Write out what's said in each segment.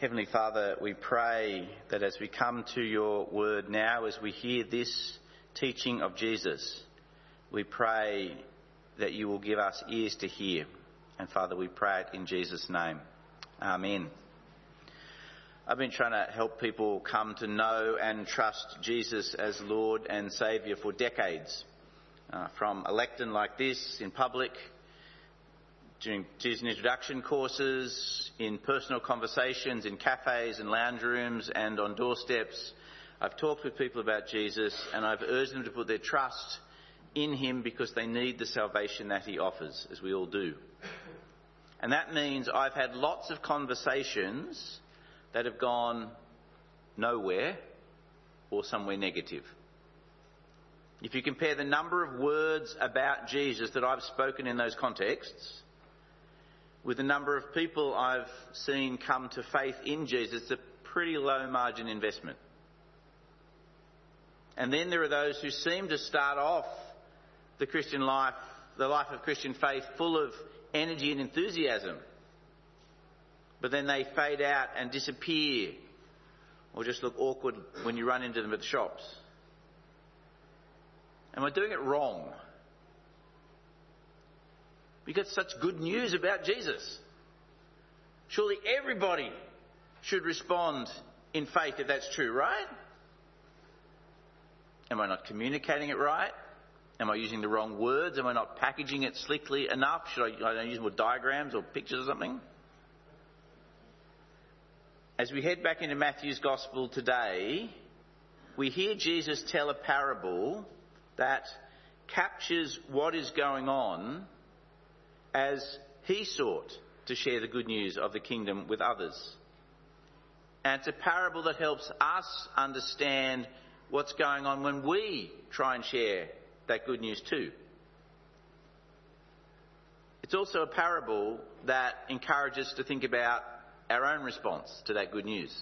Heavenly Father, we pray that as we come to your word now, as we hear this teaching of Jesus, we pray that you will give us ears to hear. And Father, we pray it in Jesus' name. Amen. I've been trying to help people come to know and trust Jesus as Lord and Saviour for decades. Uh, from a lectern like this in public, during Jesus introduction courses, in personal conversations, in cafes and lounge rooms, and on doorsteps. I've talked with people about Jesus and I've urged them to put their trust in Him because they need the salvation that He offers, as we all do. And that means I've had lots of conversations that have gone nowhere or somewhere negative. If you compare the number of words about Jesus that I've spoken in those contexts with the number of people I've seen come to faith in Jesus, it's a pretty low margin investment. And then there are those who seem to start off the Christian life, the life of Christian faith, full of energy and enthusiasm. But then they fade out and disappear, or just look awkward when you run into them at the shops. Am I doing it wrong? We get such good news about Jesus. Surely everybody should respond in faith if that's true, right? Am I not communicating it right? Am I using the wrong words? Am I not packaging it slickly enough? Should I, I use more diagrams or pictures or something? As we head back into Matthew's Gospel today, we hear Jesus tell a parable that captures what is going on as he sought to share the good news of the kingdom with others. And it's a parable that helps us understand what's going on when we try and share that good news too. It's also a parable that encourages us to think about our own response to that good news.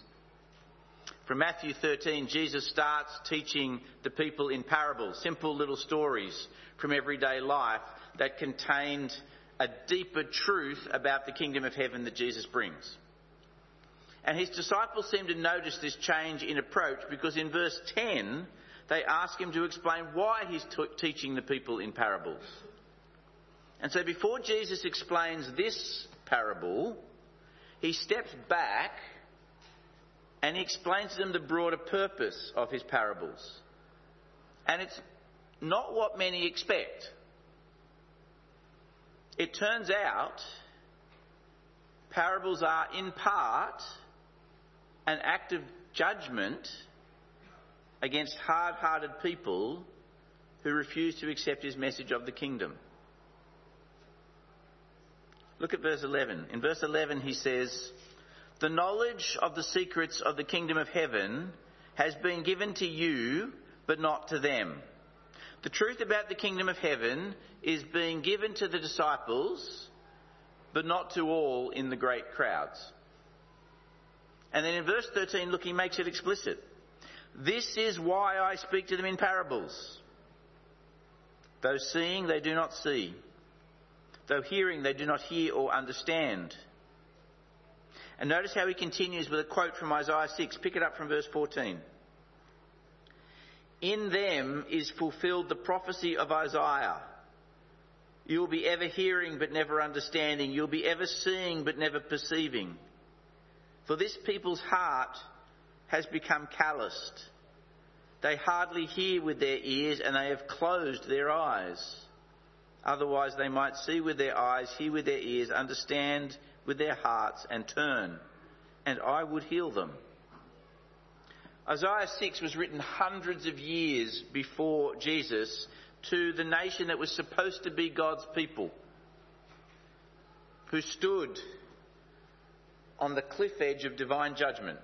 From Matthew 13, Jesus starts teaching the people in parables, simple little stories from everyday life that contained a deeper truth about the kingdom of heaven that Jesus brings. And his disciples seem to notice this change in approach because in verse 10, they ask him to explain why he's t- teaching the people in parables. And so before Jesus explains this parable, he steps back and he explains to them the broader purpose of his parables. And it's not what many expect. It turns out parables are in part an act of judgment against hard hearted people who refuse to accept his message of the kingdom. Look at verse 11. In verse 11, he says, The knowledge of the secrets of the kingdom of heaven has been given to you, but not to them. The truth about the kingdom of heaven is being given to the disciples, but not to all in the great crowds. And then in verse 13, look, he makes it explicit. This is why I speak to them in parables. Though seeing, they do not see. Though hearing, they do not hear or understand. And notice how he continues with a quote from Isaiah 6. Pick it up from verse 14. In them is fulfilled the prophecy of Isaiah. You will be ever hearing but never understanding. You'll be ever seeing but never perceiving. For this people's heart has become calloused. They hardly hear with their ears and they have closed their eyes. Otherwise they might see with their eyes, hear with their ears, understand with their hearts and turn. And I would heal them. Isaiah 6 was written hundreds of years before Jesus to the nation that was supposed to be God's people, who stood on the cliff edge of divine judgment.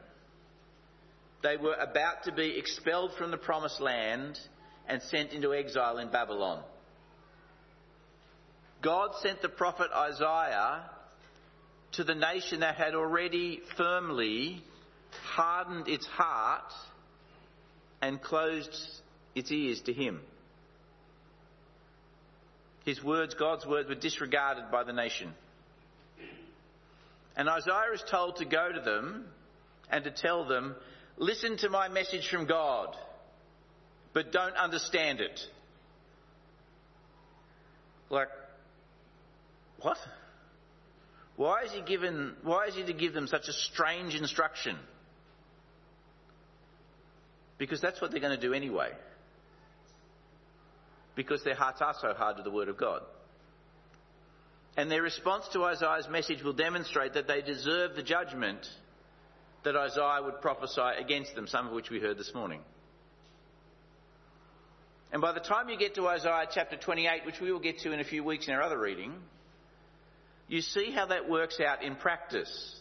They were about to be expelled from the promised land and sent into exile in Babylon. God sent the prophet Isaiah to the nation that had already firmly hardened its heart and closed its ears to him. His words, God's words, were disregarded by the nation. And Isaiah is told to go to them and to tell them, listen to my message from God, but don't understand it. Like, what? Why is he given, why is he to give them such a strange instruction? Because that's what they're going to do anyway. Because their hearts are so hard to the Word of God. And their response to Isaiah's message will demonstrate that they deserve the judgment that Isaiah would prophesy against them, some of which we heard this morning. And by the time you get to Isaiah chapter 28, which we will get to in a few weeks in our other reading, you see how that works out in practice.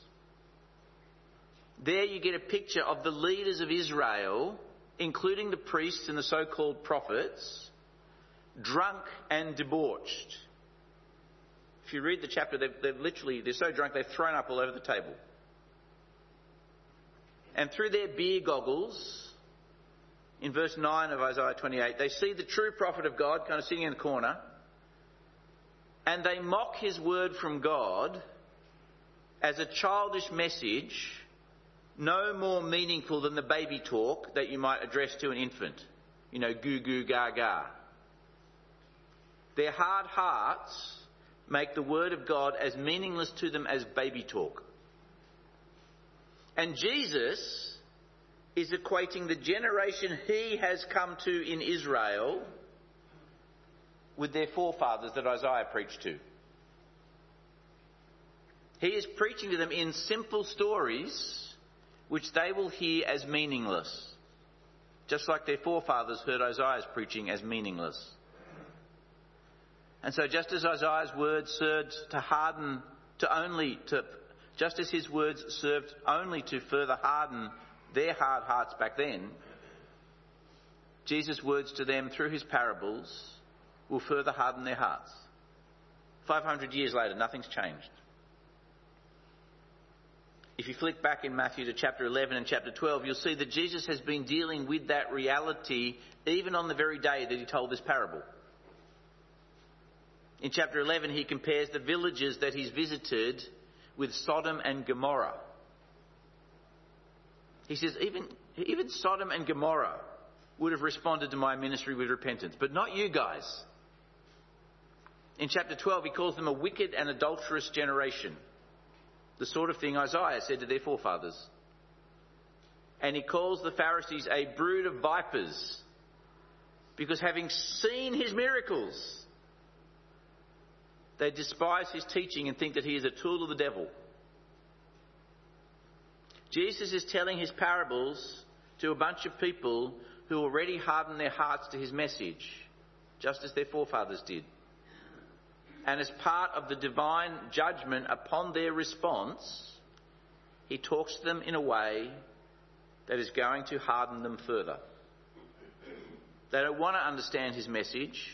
There you get a picture of the leaders of Israel, including the priests and the so called prophets, drunk and debauched. If you read the chapter, they've, they've, literally, they're so drunk they've thrown up all over the table. And through their beer goggles, in verse 9 of Isaiah 28, they see the true prophet of God kind of sitting in the corner, and they mock his word from God as a childish message no more meaningful than the baby talk that you might address to an infant. You know, goo goo gaga. Their hard hearts make the word of God as meaningless to them as baby talk. And Jesus is equating the generation he has come to in Israel with their forefathers that Isaiah preached to. He is preaching to them in simple stories which they will hear as meaningless, just like their forefathers heard Isaiah's preaching as meaningless. And so, just as Isaiah's words served to harden, to only to, just as his words served only to further harden their hard hearts back then, Jesus' words to them through his parables will further harden their hearts. 500 years later, nothing's changed. If you flick back in Matthew to chapter 11 and chapter 12, you'll see that Jesus has been dealing with that reality even on the very day that he told this parable. In chapter 11, he compares the villages that he's visited with Sodom and Gomorrah. He says, even, even Sodom and Gomorrah would have responded to my ministry with repentance, but not you guys. In chapter 12, he calls them a wicked and adulterous generation. The sort of thing Isaiah said to their forefathers. And he calls the Pharisees a brood of vipers because having seen his miracles, they despise his teaching and think that he is a tool of the devil. Jesus is telling his parables to a bunch of people who already hardened their hearts to his message, just as their forefathers did and as part of the divine judgment upon their response, he talks to them in a way that is going to harden them further. They don't want to understand his message,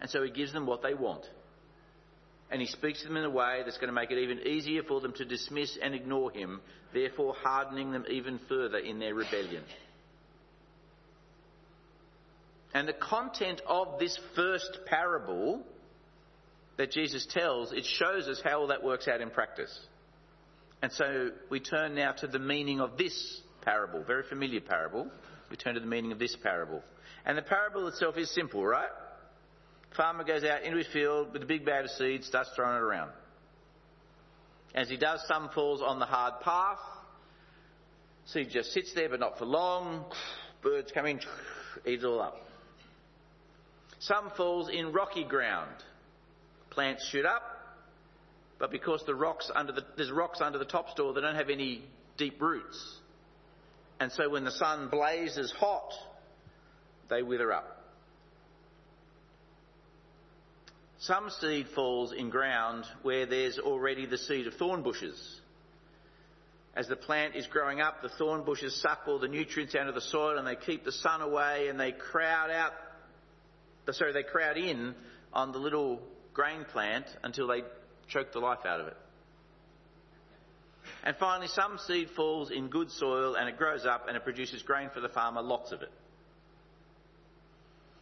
and so he gives them what they want. And he speaks to them in a way that's going to make it even easier for them to dismiss and ignore him, therefore hardening them even further in their rebellion. And the content of this first parable that Jesus tells, it shows us how all that works out in practice. And so we turn now to the meaning of this parable, very familiar parable. We turn to the meaning of this parable. And the parable itself is simple, right? Farmer goes out into his field with a big bag of seeds, starts throwing it around. As he does, some falls on the hard path. Seed just sits there, but not for long. Birds come in, eat it all up. Some falls in rocky ground plants shoot up, but because the rocks under the, there's rocks under the top store, they don't have any deep roots. And so when the sun blazes hot, they wither up. Some seed falls in ground where there's already the seed of thorn bushes. As the plant is growing up, the thorn bushes suck all the nutrients out of the soil and they keep the sun away and they crowd out, sorry, they crowd in on the little grain plant until they choke the life out of it. And finally, some seed falls in good soil and it grows up and it produces grain for the farmer, lots of it.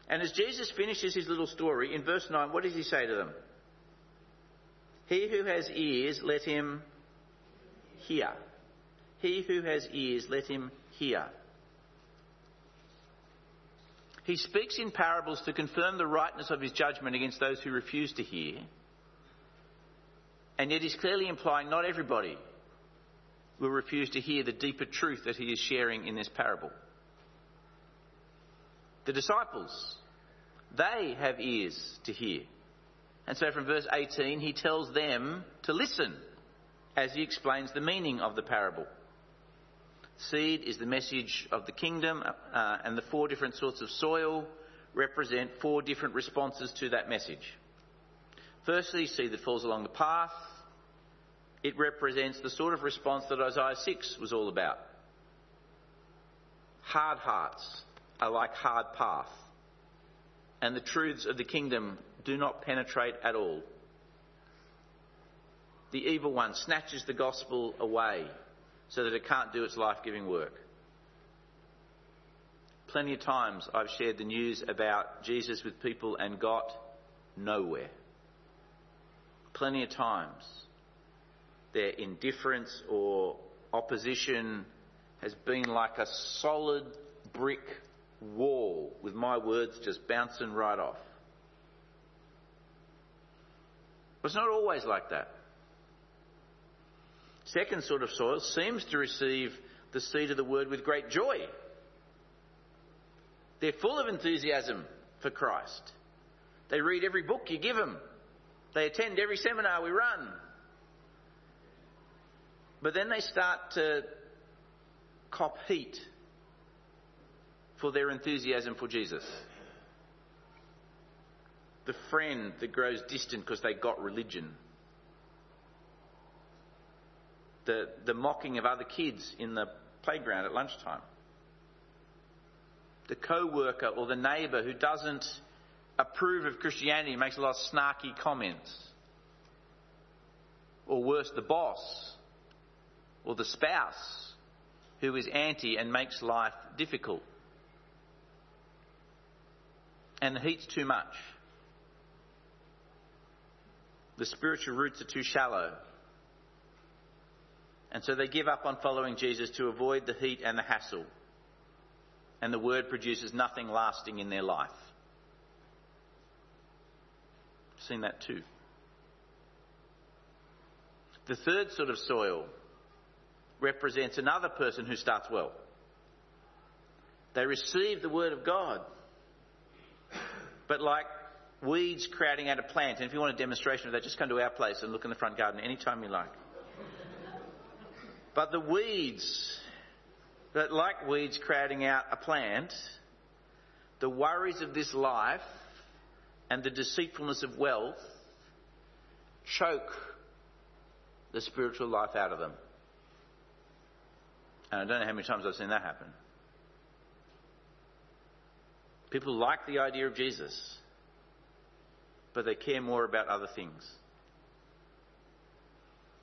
And as Jesus finishes his little story, in verse 9, what does he say to them? He who has ears, let him hear. He who has ears, let him hear. He speaks in parables to confirm the rightness of his judgment against those who refuse to hear. And yet he's clearly implying not everybody will refuse to hear the deeper truth that he is sharing in this parable. The disciples, they have ears to hear. And so from verse 18, he tells them to listen as he explains the meaning of the parable. Seed is the message of the kingdom, uh, and the four different sorts of soil represent four different responses to that message. Firstly, seed that falls along the path. It represents the sort of response that Isaiah 6 was all about. Hard hearts are like hard path, and the truths of the kingdom do not penetrate at all. The evil one snatches the gospel away so that it can't do its life giving work. Plenty of times I've shared the news about Jesus with people and got nowhere. Plenty of times their indifference or opposition has been like a solid brick wall with my words just bouncing right off. But it's not always like that. Second sort of soil seems to receive the seed of the word with great joy. They're full of enthusiasm for Christ. They read every book you give them. They attend every seminar we run. But then they start to cop heat for their enthusiasm for Jesus. The friend that grows distant because they got religion. The, the mocking of other kids in the playground at lunchtime. The co worker or the neighbour who doesn't approve of Christianity makes a lot of snarky comments. Or worse, the boss or the spouse who is anti and makes life difficult. And the heat's too much. The spiritual roots are too shallow. And so they give up on following Jesus to avoid the heat and the hassle. And the word produces nothing lasting in their life. Seen that too. The third sort of soil represents another person who starts well. They receive the word of God, but like weeds crowding out a plant, and if you want a demonstration of that, just come to our place and look in the front garden anytime you like. But the weeds, that like weeds crowding out a plant, the worries of this life and the deceitfulness of wealth choke the spiritual life out of them. And I don't know how many times I've seen that happen. People like the idea of Jesus, but they care more about other things.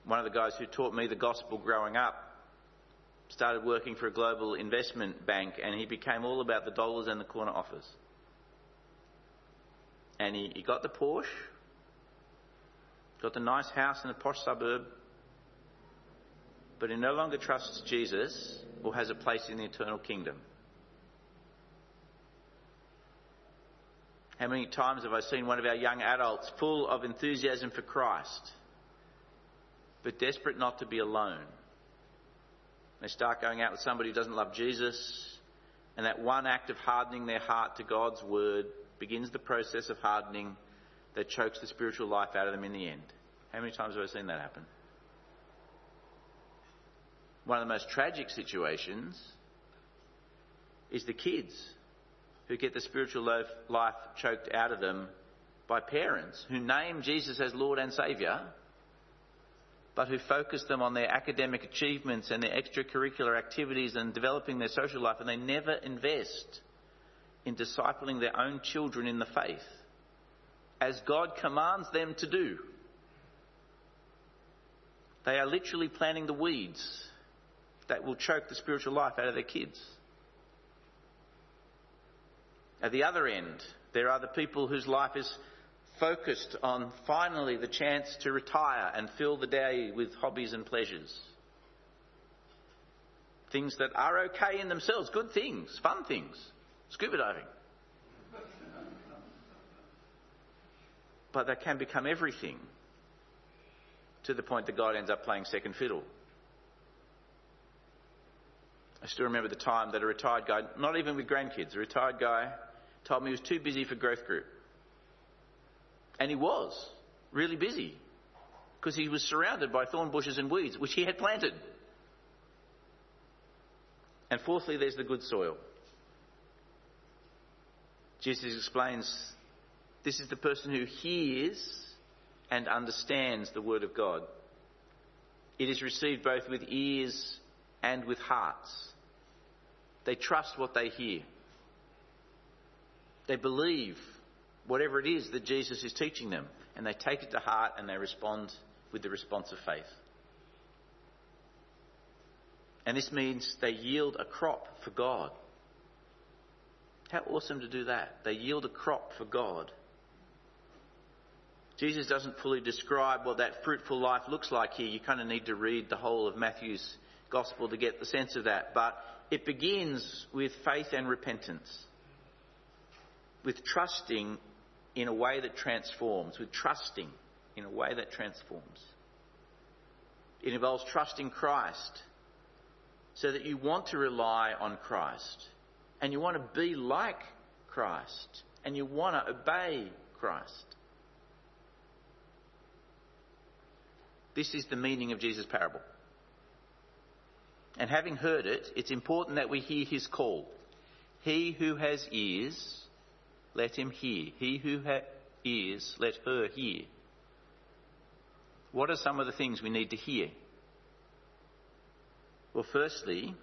One of the guys who taught me the gospel growing up started working for a global investment bank and he became all about the dollars and the corner offers. And he, he got the Porsche, got the nice house in a posh suburb, but he no longer trusts Jesus or has a place in the eternal kingdom. How many times have I seen one of our young adults full of enthusiasm for Christ, but desperate not to be alone? They start going out with somebody who doesn't love Jesus, and that one act of hardening their heart to God's word begins the process of hardening that chokes the spiritual life out of them in the end. How many times have I seen that happen? One of the most tragic situations is the kids who get the spiritual life choked out of them by parents who name Jesus as Lord and Saviour, but who focus them on their academic achievements and their extracurricular activities and developing their social life, and they never invest in discipling their own children in the faith, as God commands them to do. They are literally planting the weeds that will choke the spiritual life out of their kids. At the other end, there are the people whose life is focused on finally the chance to retire and fill the day with hobbies and pleasures. things that are okay in themselves, good things, fun things, scuba diving. But they can become everything to the point that God ends up playing second fiddle. I still remember the time that a retired guy, not even with grandkids, a retired guy told me he was too busy for growth group. And he was really busy because he was surrounded by thorn bushes and weeds, which he had planted. And fourthly, there's the good soil. Jesus explains this is the person who hears and understands the Word of God. It is received both with ears and with hearts. They trust what they hear. They believe whatever it is that Jesus is teaching them, and they take it to heart and they respond with the response of faith. And this means they yield a crop for God. How awesome to do that. They yield a crop for God. Jesus doesn't fully describe what that fruitful life looks like here. You kind of need to read the whole of Matthew's gospel to get the sense of that. But it begins with faith and repentance, with trusting in a way that transforms, with trusting in a way that transforms. It involves trusting Christ so that you want to rely on Christ and you want to be like Christ and you want to obey Christ. This is the meaning of Jesus' parable. And having heard it, it's important that we hear his call. He who has ears, let him hear. He who has ears, let her hear. What are some of the things we need to hear? Well, firstly,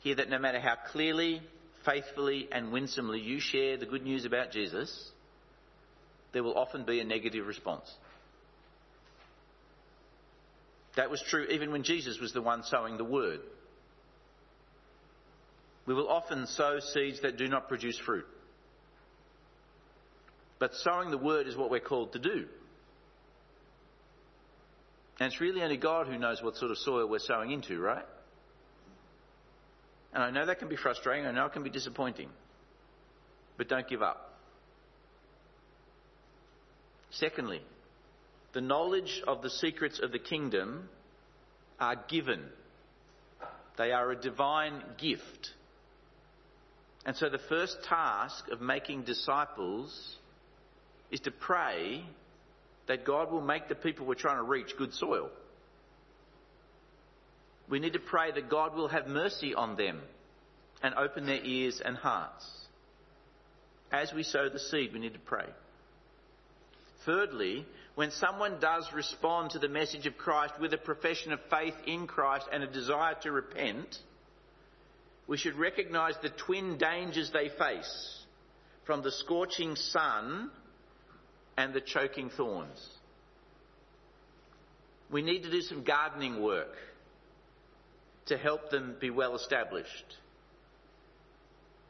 hear that no matter how clearly, faithfully, and winsomely you share the good news about Jesus, there will often be a negative response. That was true even when Jesus was the one sowing the word. We will often sow seeds that do not produce fruit. But sowing the word is what we're called to do. And it's really only God who knows what sort of soil we're sowing into, right? And I know that can be frustrating, I know it can be disappointing. But don't give up. Secondly, the knowledge of the secrets of the kingdom are given. They are a divine gift. And so the first task of making disciples is to pray that God will make the people we're trying to reach good soil. We need to pray that God will have mercy on them and open their ears and hearts. As we sow the seed, we need to pray. Thirdly, when someone does respond to the message of Christ with a profession of faith in Christ and a desire to repent, we should recognise the twin dangers they face from the scorching sun and the choking thorns. We need to do some gardening work to help them be well established.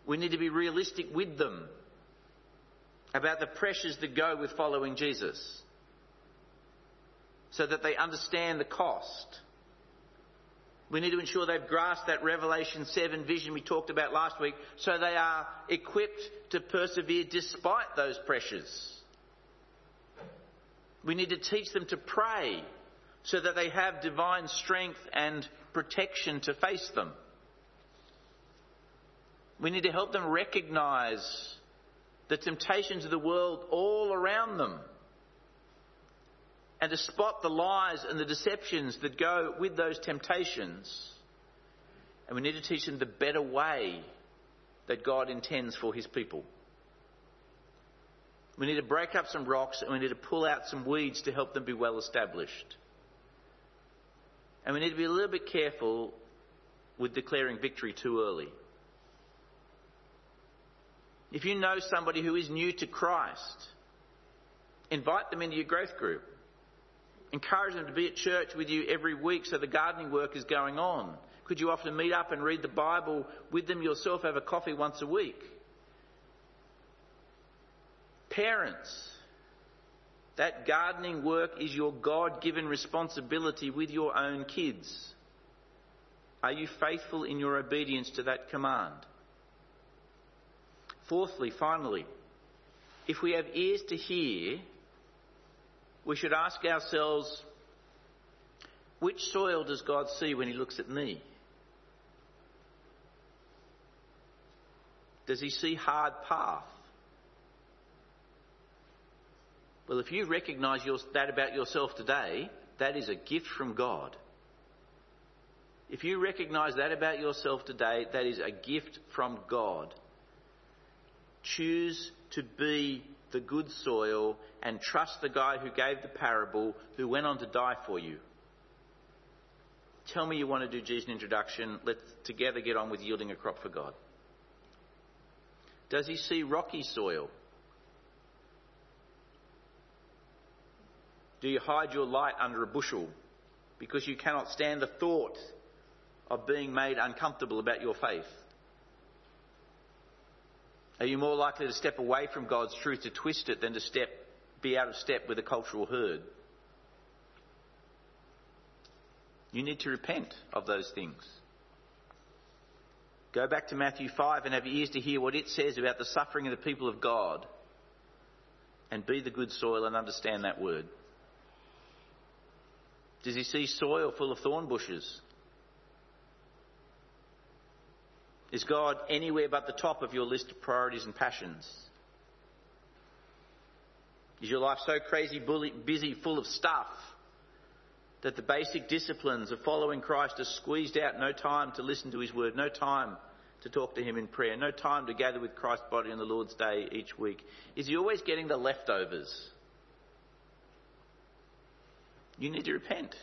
We need to be realistic with them about the pressures that go with following Jesus so that they understand the cost. We need to ensure they've grasped that Revelation 7 vision we talked about last week so they are equipped to persevere despite those pressures. We need to teach them to pray so that they have divine strength and protection to face them. We need to help them recognize the temptations of the world all around them and to spot the lies and the deceptions that go with those temptations. And we need to teach them the better way that God intends for His people. We need to break up some rocks and we need to pull out some weeds to help them be well established. And we need to be a little bit careful with declaring victory too early. If you know somebody who is new to Christ, invite them into your growth group. Encourage them to be at church with you every week so the gardening work is going on. Could you often meet up and read the Bible with them yourself, have a coffee once a week? Parents, that gardening work is your God given responsibility with your own kids. Are you faithful in your obedience to that command? Fourthly, finally, if we have ears to hear, we should ask ourselves, which soil does God see when He looks at me? Does He see hard path? Well, if you recognise your, that about yourself today, that is a gift from God. If you recognise that about yourself today, that is a gift from God. Choose to be the good soil and trust the guy who gave the parable who went on to die for you. Tell me you want to do Jesus' introduction. Let's together get on with yielding a crop for God. Does he see rocky soil? Do you hide your light under a bushel because you cannot stand the thought of being made uncomfortable about your faith? Are you more likely to step away from God's truth to twist it than to step, be out of step with a cultural herd? You need to repent of those things. Go back to Matthew 5 and have ears to hear what it says about the suffering of the people of God and be the good soil and understand that word. Does he see soil full of thorn bushes? Is God anywhere but the top of your list of priorities and passions? Is your life so crazy, busy, full of stuff that the basic disciplines of following Christ are squeezed out? No time to listen to His word, no time to talk to Him in prayer, no time to gather with Christ's body on the Lord's day each week. Is He always getting the leftovers? You need to repent.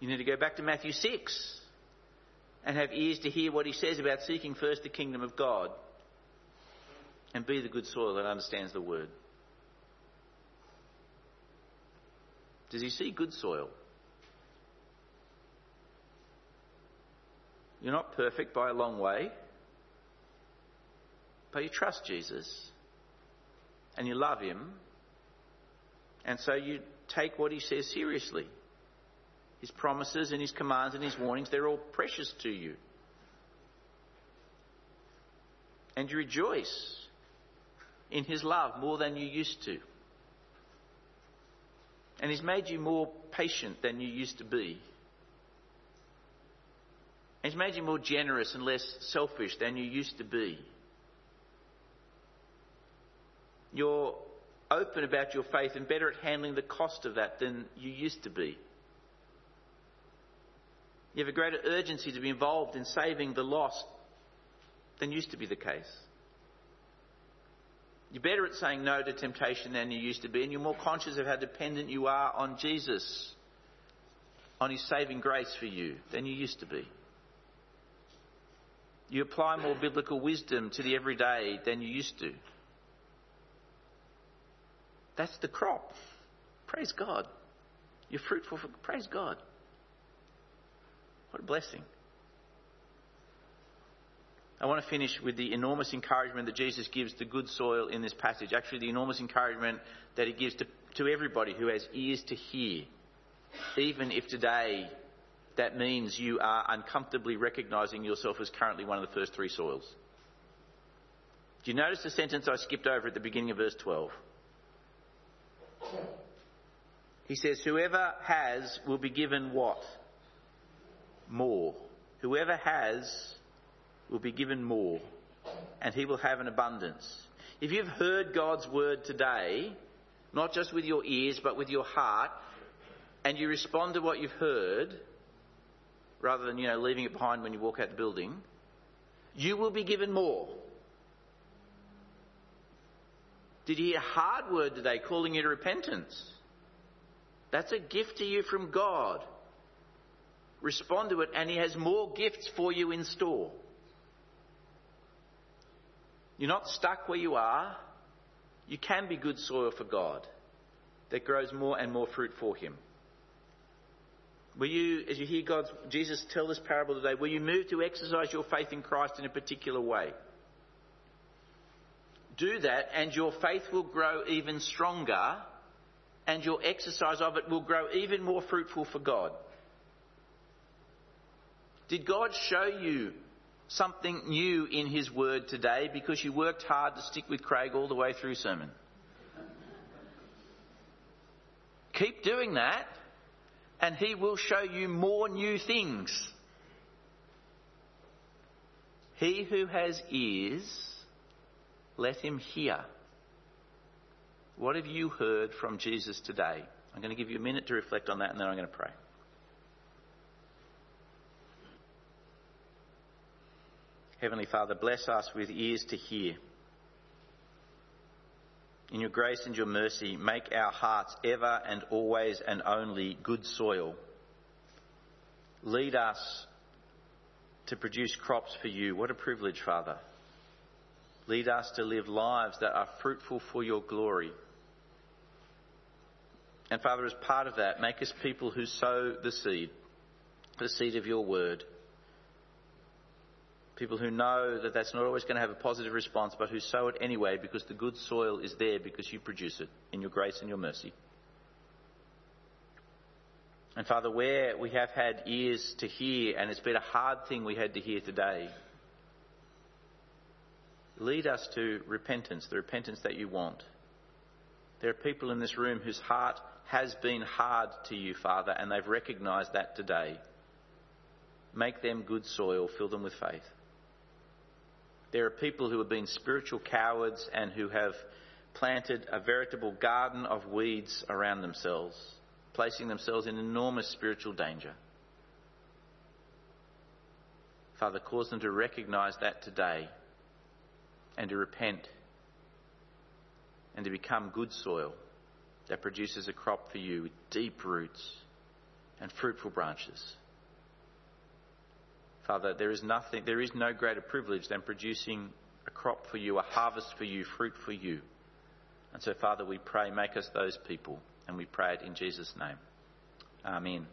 You need to go back to Matthew 6 and have ears to hear what he says about seeking first the kingdom of God and be the good soil that understands the word. Does he see good soil? You're not perfect by a long way, but you trust Jesus and you love him, and so you take what he says seriously. His promises and His commands and His warnings, they're all precious to you. And you rejoice in His love more than you used to. And He's made you more patient than you used to be. And He's made you more generous and less selfish than you used to be. You're open about your faith and better at handling the cost of that than you used to be. You have a greater urgency to be involved in saving the lost than used to be the case. You're better at saying no to temptation than you used to be, and you're more conscious of how dependent you are on Jesus, on His saving grace for you, than you used to be. You apply more biblical wisdom to the everyday than you used to. That's the crop. Praise God. You're fruitful for, praise God. What a blessing. I want to finish with the enormous encouragement that Jesus gives to good soil in this passage. Actually, the enormous encouragement that he gives to, to everybody who has ears to hear, even if today that means you are uncomfortably recognizing yourself as currently one of the first three soils. Do you notice the sentence I skipped over at the beginning of verse 12? He says, Whoever has will be given what? more. Whoever has will be given more, and he will have an abundance. If you've heard God's word today, not just with your ears, but with your heart, and you respond to what you've heard, rather than, you know, leaving it behind when you walk out the building, you will be given more. Did you hear a hard word today calling you to repentance? That's a gift to you from God. Respond to it, and He has more gifts for you in store. You're not stuck where you are. You can be good soil for God that grows more and more fruit for Him. Will you, as you hear God's, Jesus tell this parable today, will you move to exercise your faith in Christ in a particular way? Do that, and your faith will grow even stronger, and your exercise of it will grow even more fruitful for God. Did God show you something new in His Word today because you worked hard to stick with Craig all the way through sermon? Keep doing that, and He will show you more new things. He who has ears, let him hear. What have you heard from Jesus today? I'm going to give you a minute to reflect on that and then I'm going to pray. Heavenly Father, bless us with ears to hear. In your grace and your mercy, make our hearts ever and always and only good soil. Lead us to produce crops for you. What a privilege, Father. Lead us to live lives that are fruitful for your glory. And Father, as part of that, make us people who sow the seed, the seed of your word. People who know that that's not always going to have a positive response, but who sow it anyway because the good soil is there because you produce it in your grace and your mercy. And Father, where we have had ears to hear, and it's been a hard thing we had to hear today, lead us to repentance, the repentance that you want. There are people in this room whose heart has been hard to you, Father, and they've recognised that today. Make them good soil, fill them with faith. There are people who have been spiritual cowards and who have planted a veritable garden of weeds around themselves, placing themselves in enormous spiritual danger. Father, cause them to recognise that today and to repent and to become good soil that produces a crop for you with deep roots and fruitful branches. Father, there is nothing, there is no greater privilege than producing a crop for you, a harvest for you, fruit for you. And so, Father, we pray, make us those people, and we pray it in Jesus' name. Amen.